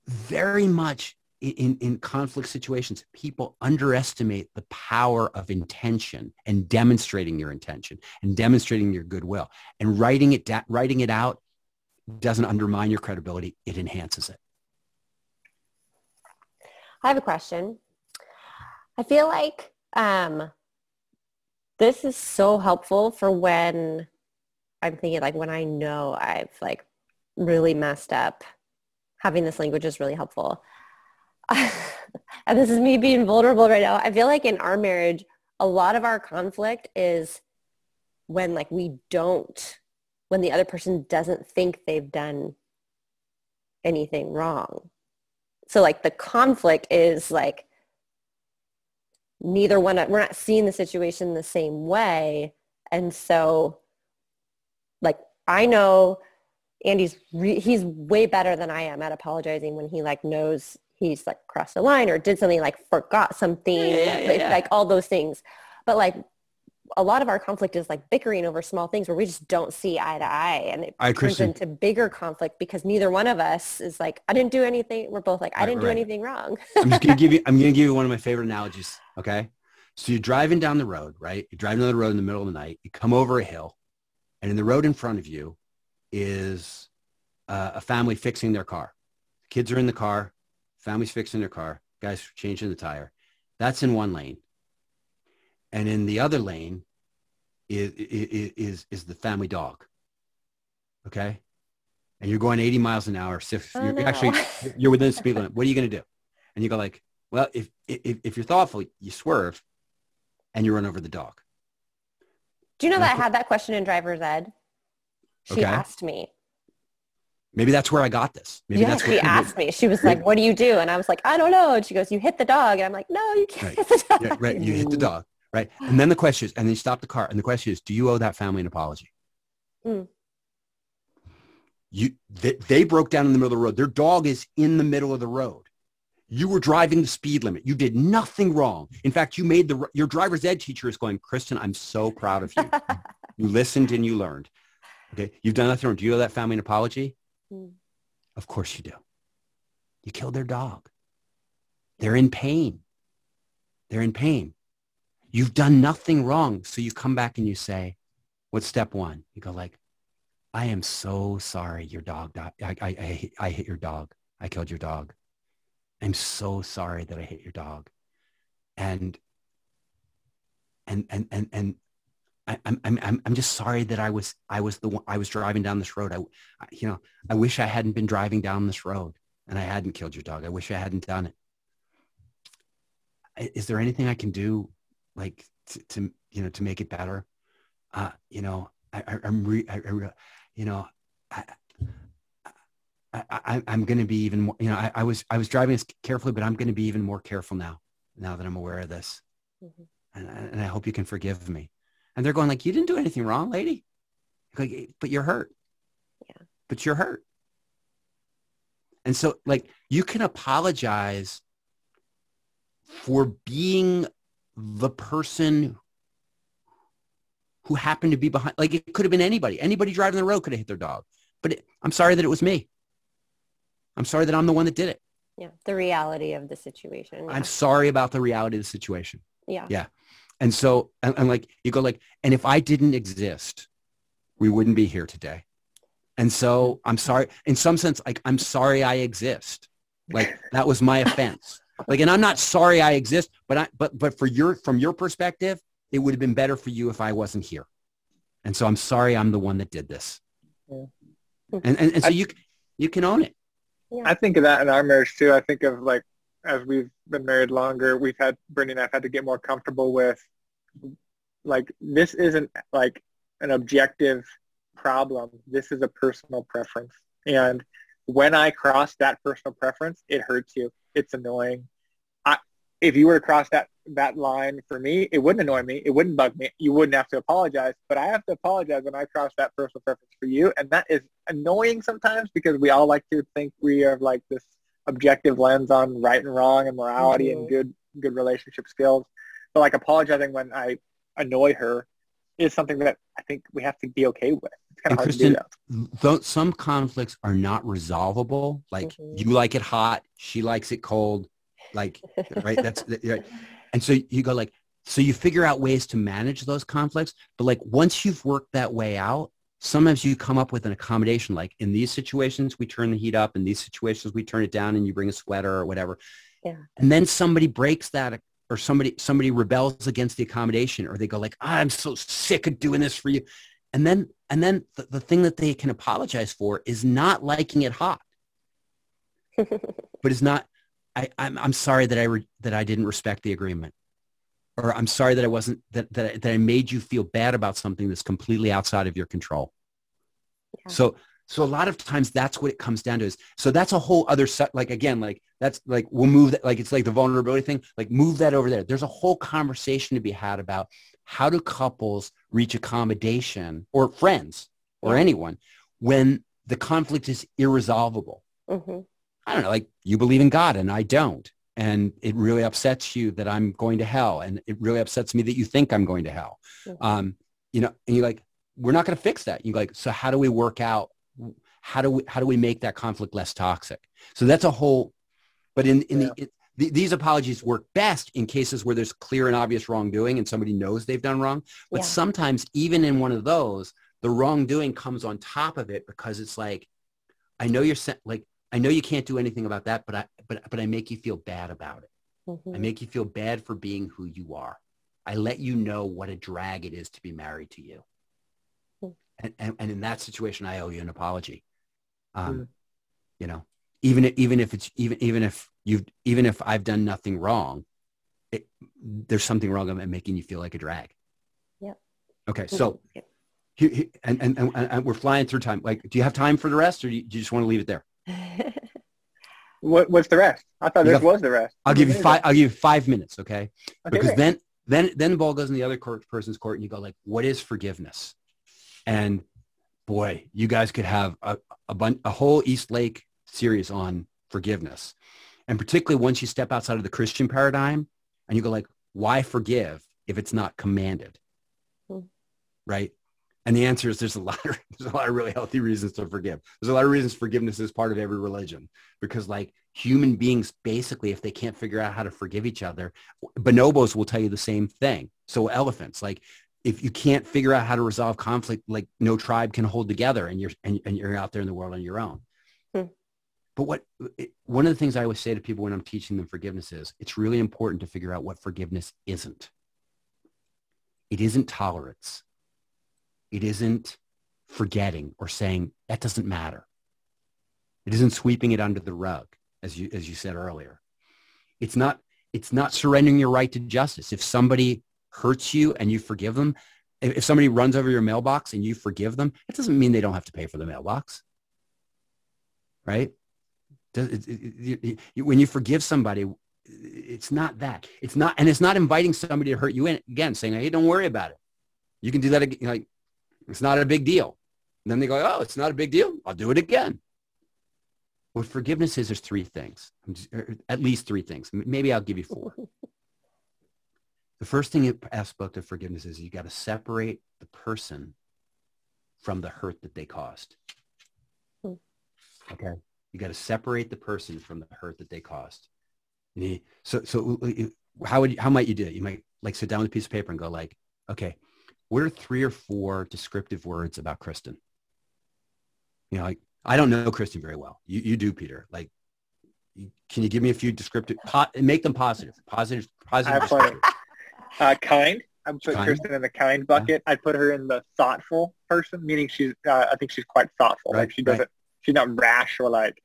very much in, in conflict situations, people underestimate the power of intention and demonstrating your intention and demonstrating your goodwill and writing it, da- writing it out doesn't undermine your credibility. It enhances it. I have a question. I feel like um, this is so helpful for when I'm thinking like when I know I've like really messed up. Having this language is really helpful. And this is me being vulnerable right now. I feel like in our marriage, a lot of our conflict is when like we don't, when the other person doesn't think they've done anything wrong. So like the conflict is like neither one, we're not seeing the situation the same way. And so like I know Andy's re- he's way better than I am at apologizing when he like knows he's like crossed the line or did something like forgot something Yeah, yeah, yeah, like, yeah. like all those things. But like a lot of our conflict is like bickering over small things where we just don't see eye to eye and it All right, turns into bigger conflict because neither one of us is like I didn't do anything. We're both like I Right, didn't do right. anything wrong. I'm just gonna give you I'm gonna give you one of my favorite analogies. Okay. So you're driving down the road, right? You're driving down the road in the middle of the night. You come over a hill, and in the road in front of you is uh, a family fixing their car. Kids are in the car, family's fixing their car, guys changing the tire. That's in one lane. And in the other lane is is is, the family dog. Okay? And you're going 80 miles an hour. So Oh, you're no. actually you're within the speed limit. What are you going to do? And you go like, well, if, if, if you're thoughtful, you swerve and you run over the dog. do you know And that I thi- had that question in driver's ed? She Okay. asked me. Maybe that's where I got this. Maybe yeah, that's she asked me. She was like, "What do you do?" And I was like, "I don't know." And she goes, "You hit the dog." And I'm like, "No, you can't Right. hit the dog." Yeah, right. You hit the dog. Right. And then the question is, and then you stop the car. And the question is, do you owe that family an apology? Mm. You, they, they broke down in the middle of the road. Their dog is in the middle of the road. You were driving the speed limit. You did nothing wrong. In fact, you made the, your driver's ed teacher is going, Kristen, I'm so proud of you. you listened and you learned. Okay. You've done nothing wrong. Do you owe that family an apology? Mm. Of course you do. You killed their dog. They're in pain. They're in pain. You've done nothing wrong. So you come back and you say, what's step one? You go like, I am so sorry your dog died. I, I, I, I hit your dog. I killed your dog. I'm so sorry that I hit your dog. And, and, and, and, and I, I'm, I'm, I'm I'm just sorry that I was, I was the one, I was driving down this road. I, I, you know, I wish I hadn't been driving down this road and I hadn't killed your dog. I wish I hadn't done it. is there anything I can do like to, to you know, to make it better? Uh, you know, I, I, am re, I, I, you know, I, I, am going to be even more, you know, I, I, was, I was driving this carefully, but I'm going to be even more careful now, now that I'm aware of this. Mm-hmm. And, and I hope you can forgive me. And they're going like, you didn't do anything wrong, lady. Like, but you're hurt. Yeah. But you're hurt. And so like you can apologize for being the person who happened to be behind. Like it could have been anybody. Anybody driving the road could have hit their dog. But it, I'm sorry that it was me. I'm sorry that I'm the one that did it. Yeah. The reality of the situation. Yeah. I'm sorry about the reality of the situation. Yeah. Yeah. And so, and, and like, you go like, and if I didn't exist, we wouldn't be here today. And so I'm sorry, in some sense, like, I'm sorry I exist. Like that was my offense. Like, and I'm not sorry I exist, but I, but, but for your, from your perspective, it would have been better for you if I wasn't here. And so I'm sorry I'm the one that did this. Yeah. And, and, and so I, you, you can own it. Yeah. I think of that in our marriage too. I think of like, as we've been married longer, we've had, Brittany and I've had to get more comfortable with like, this isn't like an objective problem. This is a personal preference. And when I cross that personal preference, it hurts you. It's annoying. I, if you were to cross that, that line for me, it wouldn't annoy me. It wouldn't bug me. You wouldn't have to apologize. But I have to apologize when I cross that personal preference for you. And that is annoying sometimes because we all like to think we are like this objective lens on right and wrong and morality mm-hmm. and good good relationship skills. But like apologizing when I annoy her is something that I think we have to be okay with. It's kind of hard Kristen, to do that. some conflicts are not resolvable. Like mm-hmm. you like it hot, she likes it cold. Like, right? That's right. And so you go like, so you figure out ways to manage those conflicts. But like once you've worked that way out, sometimes you come up with an accommodation. Like in these situations, we turn the heat up. In these situations, we turn it down and you bring a sweater or whatever. Yeah. And then somebody breaks that or somebody somebody rebels against the accommodation or they go like ah, i'm so sick of doing this for you and then and then the, the thing that they can apologize for is not liking it hot but it's not I, I'm, I'm sorry that I re, that I didn't respect the agreement, or I'm sorry that I wasn't that that, that I made you feel bad about something that's completely outside of your control. Yeah. So so a lot of times that's what it comes down to is, so that's a whole other set. Like again, like that's like, we'll move that, like it's like the vulnerability thing, like move that over there. There's a whole conversation to be had about how do couples reach accommodation or friends or anyone when the conflict is irresolvable. Mm-hmm. I don't know, like you believe in God and I don't. And it really upsets you that I'm going to hell. And it really upsets me that you think I'm going to hell. Mm-hmm. Um, you know, and you're like, we're not going to fix that. You're like, so how do we work out how do we how do we make that conflict less toxic? So that's a whole. But in in yeah. the, it, the, these apologies work best in cases where there's clear and obvious wrongdoing and somebody knows they've done wrong. But yeah. sometimes even in one of those, the wrongdoing comes on top of it because it's like, I know you're like I know you can't do anything about that, but I but but I make you feel bad about it. Mm-hmm. I make you feel bad for being who you are. I let you know what a drag it is to be married to you. Mm. And, and, and in that situation, I owe you an apology. Um, mm. You know, even if, even if it's even even if you've even if I've done nothing wrong, it, there's something wrong about making you feel like a drag. Yeah. Okay, so. Yep. He, he, and, and, and, and, we're flying through time. Like, do you have time for the rest or do you, do you just want to leave it there? What, what's the rest? I thought you this got, was the rest. I'll give you five. I'll give you five minutes. Okay. okay because then, then, then the ball goes in the other court, person's court and you go like, what is forgiveness? And boy, you guys could have a, a, bun- a whole Eastlake series on forgiveness. And particularly once you step outside of the Christian paradigm and you go like, why forgive if it's not commanded? Hmm. Right? And the answer is there's a lot of, there's a lot of really healthy reasons to forgive. There's a lot of reasons forgiveness is part of every religion because like human beings, basically, if they can't figure out how to forgive each other, bonobos will tell you the same thing. So elephants, like if you can't figure out how to resolve conflict, like no tribe can hold together and you're, and, and you're out there in the world on your own. Hmm. But what, one of the things I always say to people when I'm teaching them forgiveness is it's really important to figure out what forgiveness isn't. It isn't tolerance. It isn't forgetting or saying that doesn't matter. It isn't sweeping it under the rug, as you, as you said earlier. It's not, it's not surrendering your right to justice. If somebody hurts you and you forgive them, if, somebody runs over your mailbox and you forgive them, it doesn't mean they don't have to pay for the mailbox. Right? When you forgive somebody, it's not that. It's not, and it's not inviting somebody to hurt you in, again, saying, "Hey, don't worry about it. You can do that again." Like, it's not a big deal. And then they go, "Oh, it's not a big deal. I'll do it again." What forgiveness is, there's three things, I'm just- at least three things. Maybe I'll give you four. The first thing aspect of forgiveness is you got to separate the person from the hurt that they caused. Okay. You got to separate the person from the hurt that they caused. You- so, so uh, how would you, how might you do it? You might like sit down with a piece of paper and go like, okay, what are three or four descriptive words about Kristen? You know, like I don't know Kristen very well. You, you do, Peter. Like, can you give me a few descriptive, po- make them positive, positive, positive. fun. Uh, kind. I'd put Kind? Kristen in the kind bucket. I'd put her in the thoughtful person, meaning she's. Uh, I think she's quite thoughtful. Right, Like she doesn't. She's not rash or like,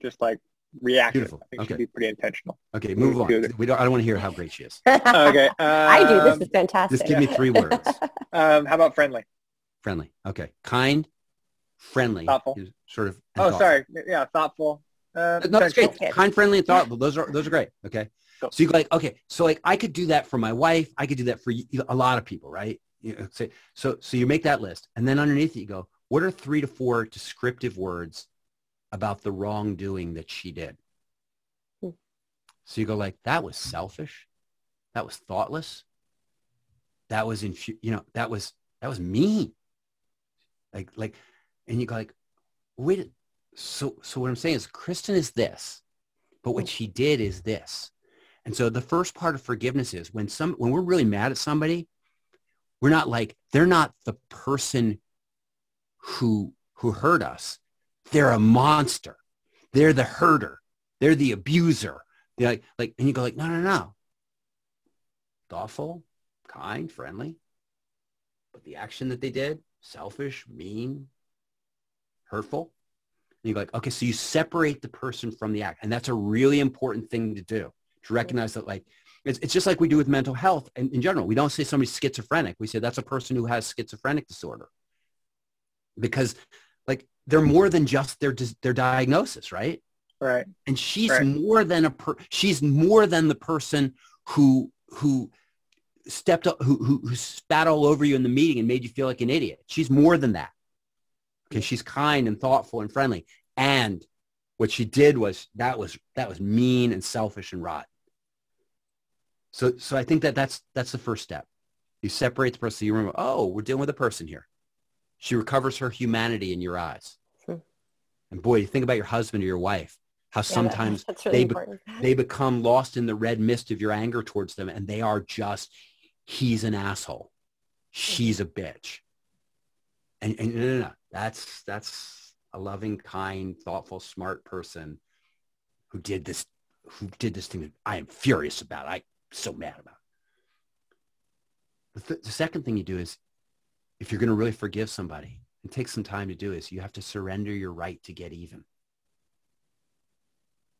just like reactive. Beautiful. I think Okay. she'd be pretty intentional. Okay, move on. We don't, I don't want to hear how great she is. Okay. Um, I do. This is fantastic. Just give me three words. Um, how about friendly? Friendly. Okay. Kind, friendly. Thoughtful. Sort of. Oh, thoughtful. sorry. Yeah, thoughtful. Uh, No, that's great. Kind, friendly, and thoughtful. Those are those are great. Okay. Cool. So you go like, okay, so like I could do that for my wife. I could do that for a lot of people, right? You know, say, so so you make that list, and then underneath it you go, what are three to four descriptive words about the wrongdoing that she did? Hmm. So you go like, that was selfish. That was thoughtless. That was in, you know, that was that was mean. Like like, and you go like, wait. So so what I'm saying is, Kristen is this, but what she did is this. And so the first part of forgiveness is when some when we're really mad at somebody, we're not like they're not the person who who hurt us. They're a monster. They're the herder. They're the abuser. They're like like and you go like no no no. Thoughtful, kind, friendly. But the action that they did, selfish, mean, hurtful. And you go like, okay, so you separate the person from the act. And that's a really important thing to do, to recognize that like, it's, it's just like we do with mental health and in general. We don't say somebody's schizophrenic. We say that's a person who has schizophrenic disorder. Because like they're more than just their, their diagnosis, right? right. and she's Right. more than a per, she's more than the person who who stepped up who, who who spat all over you in the meeting and made you feel like an idiot she's more than that because she's kind and thoughtful and friendly and what she did was that was that was mean and selfish and rotten so so i think that that's that's the first step you separate the person you remember oh we're dealing with a person here she recovers her humanity in your eyes. And boy you think about your husband or your wife how Yeah, sometimes really they be- they become lost in the red mist of your anger towards them and they are just he's an asshole. She's a bitch. And, and no, no, no. that's that's a loving kind thoughtful smart person who did this who did this thing that i am furious about. I'm so mad about. The, th- the second thing you do is if you're going to really forgive somebody and take some time to do is you have to surrender your right to get even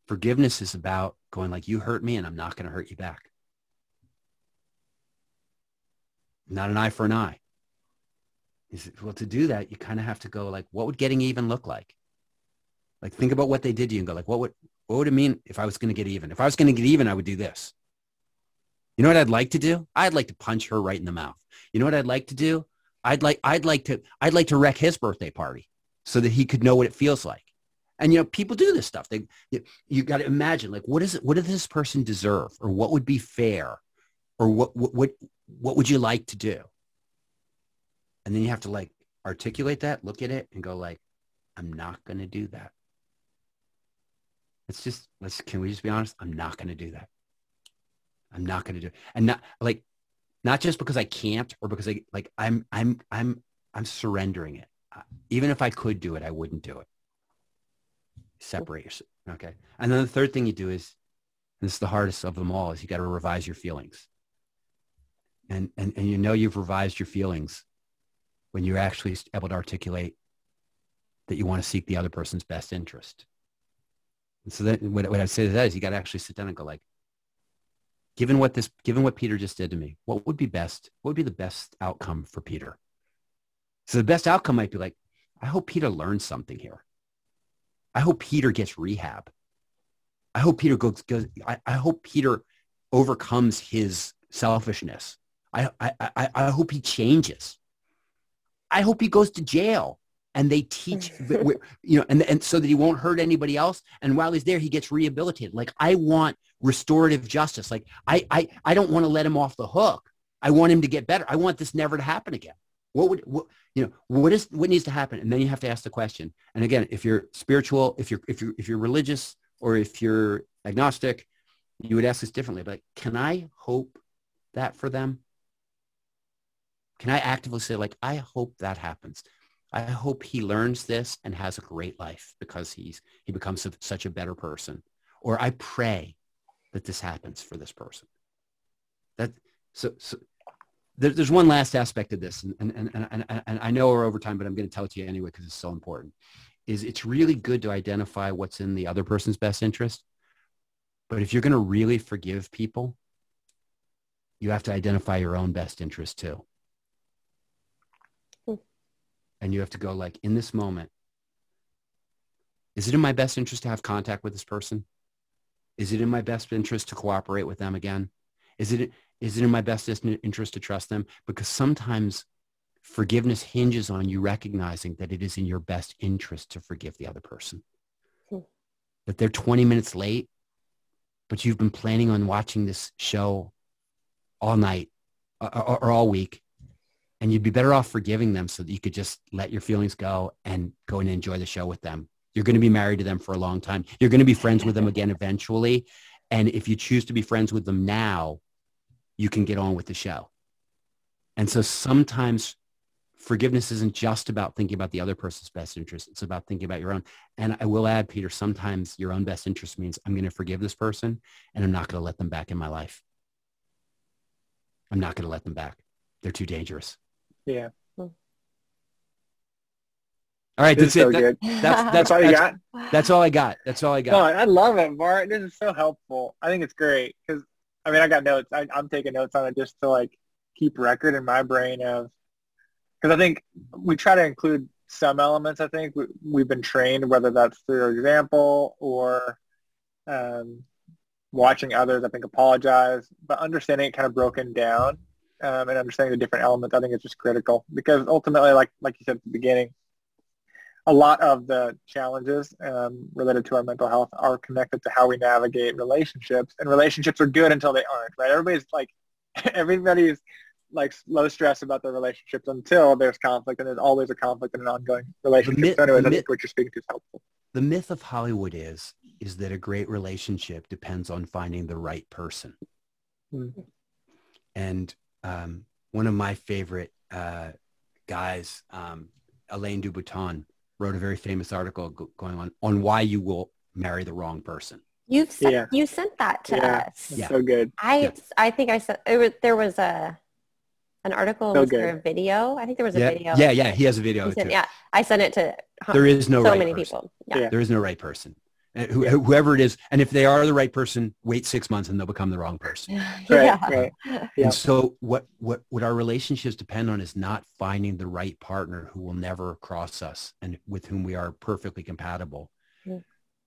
Forgiveness is about going like, you hurt me and I'm not going to hurt you back. Not an eye for an eye. Well, to do that, you kind of have to go like, what would getting even look like? Like, think about what they did to you and go like, what would, what would it mean if I was going to get even? If I was going to get even, I would do this. You know what I'd like to do? I'd like to punch her right in the mouth. You know what I'd like to do? I'd like, I'd like to, I'd like to wreck his birthday party so that he could know what it feels like. And you know, people do this stuff. They, you, you got to imagine, like, what is it? What does this person deserve, or what would be fair, or what, what, what, what would you like to do? And then you have to like articulate that, look at it, and go like, I'm not going to do that. Let's just let's. Can we just be honest? I'm not going to do that. I'm not going to do it, and not like, not just because I can't, or because I like I'm I'm I'm I'm surrendering it. Uh, Even if I could do it, I wouldn't do it separate yourself. Okay. And then the third thing you do is, and this is the hardest of them all, is you got to revise your feelings. And, and, and you know you've revised your feelings when you're actually able to articulate that you want to seek the other person's best interest. And so then what, what I say to that is you got to actually sit down and go like, given what this, given what Peter just did to me, what would be best? What would be the best outcome for Peter? So the best outcome might be like, I hope Peter learns something here. I hope Peter gets rehab. I hope Peter goes, goes I, I hope Peter overcomes his selfishness. I, I, I, I hope he changes. I hope he goes to jail and they teach, you know, and, and so that he won't hurt anybody else. And while he's there, he gets rehabilitated. Like I want restorative justice. Like I, I, I don't want to let him off the hook. I want him to get better. I want this never to happen again. What would, what, you know, what is, what needs to happen? And then you have to ask the question. And again, if you're spiritual, if you're, if you're, if you're religious or if you're agnostic, you would ask this differently. But can I hope that for them? Can I actively say like, I hope that happens. I hope he learns this and has a great life because he's, he becomes a, such a better person. Or I pray that this happens for this person. That, so, so there, there's one last aspect of this, and, and, and, and, and I know we're over time, but I'm going to tell it to you anyway because it's so important, is it's really good to identify what's in the other person's best interest. But if you're going to really forgive people, you have to identify your own best interest too. Hmm. And you have to go like, in this moment, is it in my best interest to have contact with this person? Is it in my best interest to cooperate with them again? Is it, is it in my best interest to trust them? Because sometimes forgiveness hinges on you recognizing that it is in your best interest to forgive the other person. Hmm. That they're 20 minutes late, but you've been planning on watching this show all night or, or, or all week. And you'd be better off forgiving them so that you could just let your feelings go and go and enjoy the show with them. You're going to be married to them for a long time. You're going to be friends with them again eventually. And if you choose to be friends with them now, you can get on with the show. And so sometimes forgiveness isn't just about thinking about the other person's best interest. It's about thinking about your own. And I will add, Peter, sometimes your own best interest means I'm going to forgive this person and I'm not going to let them back in my life. I'm not going to let them back. They're too dangerous. Yeah. All right, that's it. So that, that's, that's, that's all you got. That's all I got. That's all I got. No, I love it, Bart. This is so helpful. I think it's great because I mean, I got notes. I, I'm taking notes on it just to like keep record in my brain of because I think we try to include some elements. I think we, we've been trained, whether that's through example or um, watching others. I think apologize, but understanding it kind of broken down um, and understanding the different elements. I think is just critical because ultimately, like like you said at the beginning, a lot of the challenges um, related to our mental health are connected to how we navigate relationships. And relationships are good until they aren't, right? Everybody's like, everybody's like low stress about their relationships until there's conflict, and there's always a conflict in an ongoing relationship. Myth, so anyways, I think what you're speaking to is helpful. The myth of Hollywood is is that a great relationship depends on finding the right person. Mm-hmm. And um, one of my favorite uh, guys, um, Alain de Botton, wrote a very famous article going on on why you will marry the wrong person. You've sent, yeah. you sent that to yeah. us. Yeah. So good. I yeah. I think I said it was, there was a an article so was there a video? I think there was a yeah. video. Yeah, yeah, he has a video. Sent, yeah, I sent it to. There is no so right many person. people. Yeah. there is no right person. Uh, whoever it is, and if they are the right person, wait six months and they'll become the wrong person. yeah. Right, right. And so what, what, what our relationships depend on is not finding the right partner who will never cross us and with whom we are perfectly compatible, mm.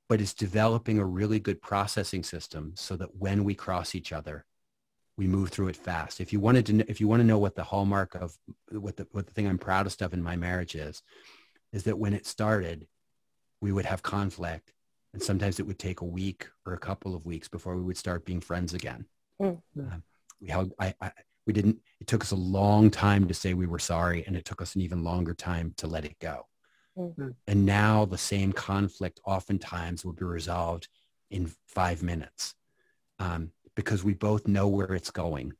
but it's developing a really good processing system so that when we cross each other, we move through it fast. If you wanted to, if you want to know what the hallmark of what the, what the thing I'm proudest of in my marriage is, is that when it started, we would have conflict and sometimes it would take a week or a couple of weeks before we would start being friends again. Mm-hmm. Uh, we held, I, I, we didn't, it took us a long time to say we were sorry and it took us an even longer time to let it go. Mm-hmm. And now the same conflict oftentimes will be resolved in five minutes um, because we both know where it's going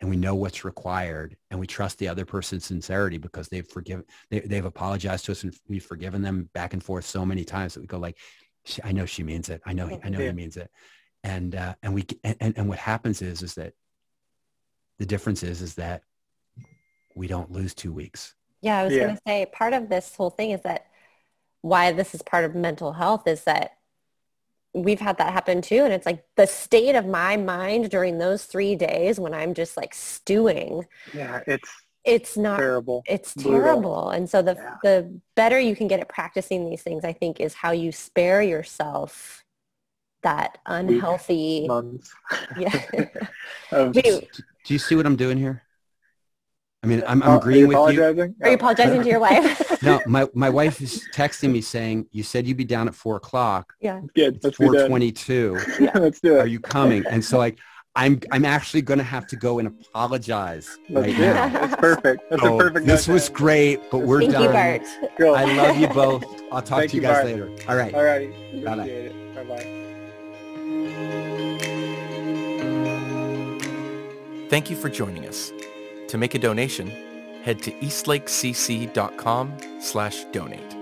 and we know what's required and we trust the other person's sincerity because they've forgiven they, they've apologized to us and we've forgiven them back and forth so many times that we go like she, I know she means it. I know, he, I know yeah. he means it. And, uh, and we, and, and what happens is, is that the difference is, is that we don't lose two weeks. Yeah. I was yeah. going to say part of this whole thing is that why this is part of mental health is that we've had that happen too. And it's like the state of my mind during those three days when I'm just like stewing, Yeah, it's it's not terrible. it's Brutal. terrible. And so the Yeah. the better you can get at practicing these things, I think, is how you spare yourself that unhealthy. Months. Yeah. of- Wait, Do you see what I'm doing here? I mean, I'm, I'm agreeing you with you. apologizing? are you apologizing to your wife? No, my, my wife is texting me saying, you said you'd be down at four o'clock. yeah. Good. It's Let's be done. 422. Let's do it. Are you coming? And so like, I'm, I'm actually going to have to go and apologize Let's right do it. now. That's perfect. That's So a perfect. this was to great, but we're Thank done. you, Bart. I love you both. I'll talk Thank to you you, guys Bart. later. All right. All right. Bye-bye. Appreciate. Bye bye. Thank you for joining us. To make a donation, head to eastlakecc.com slash donate.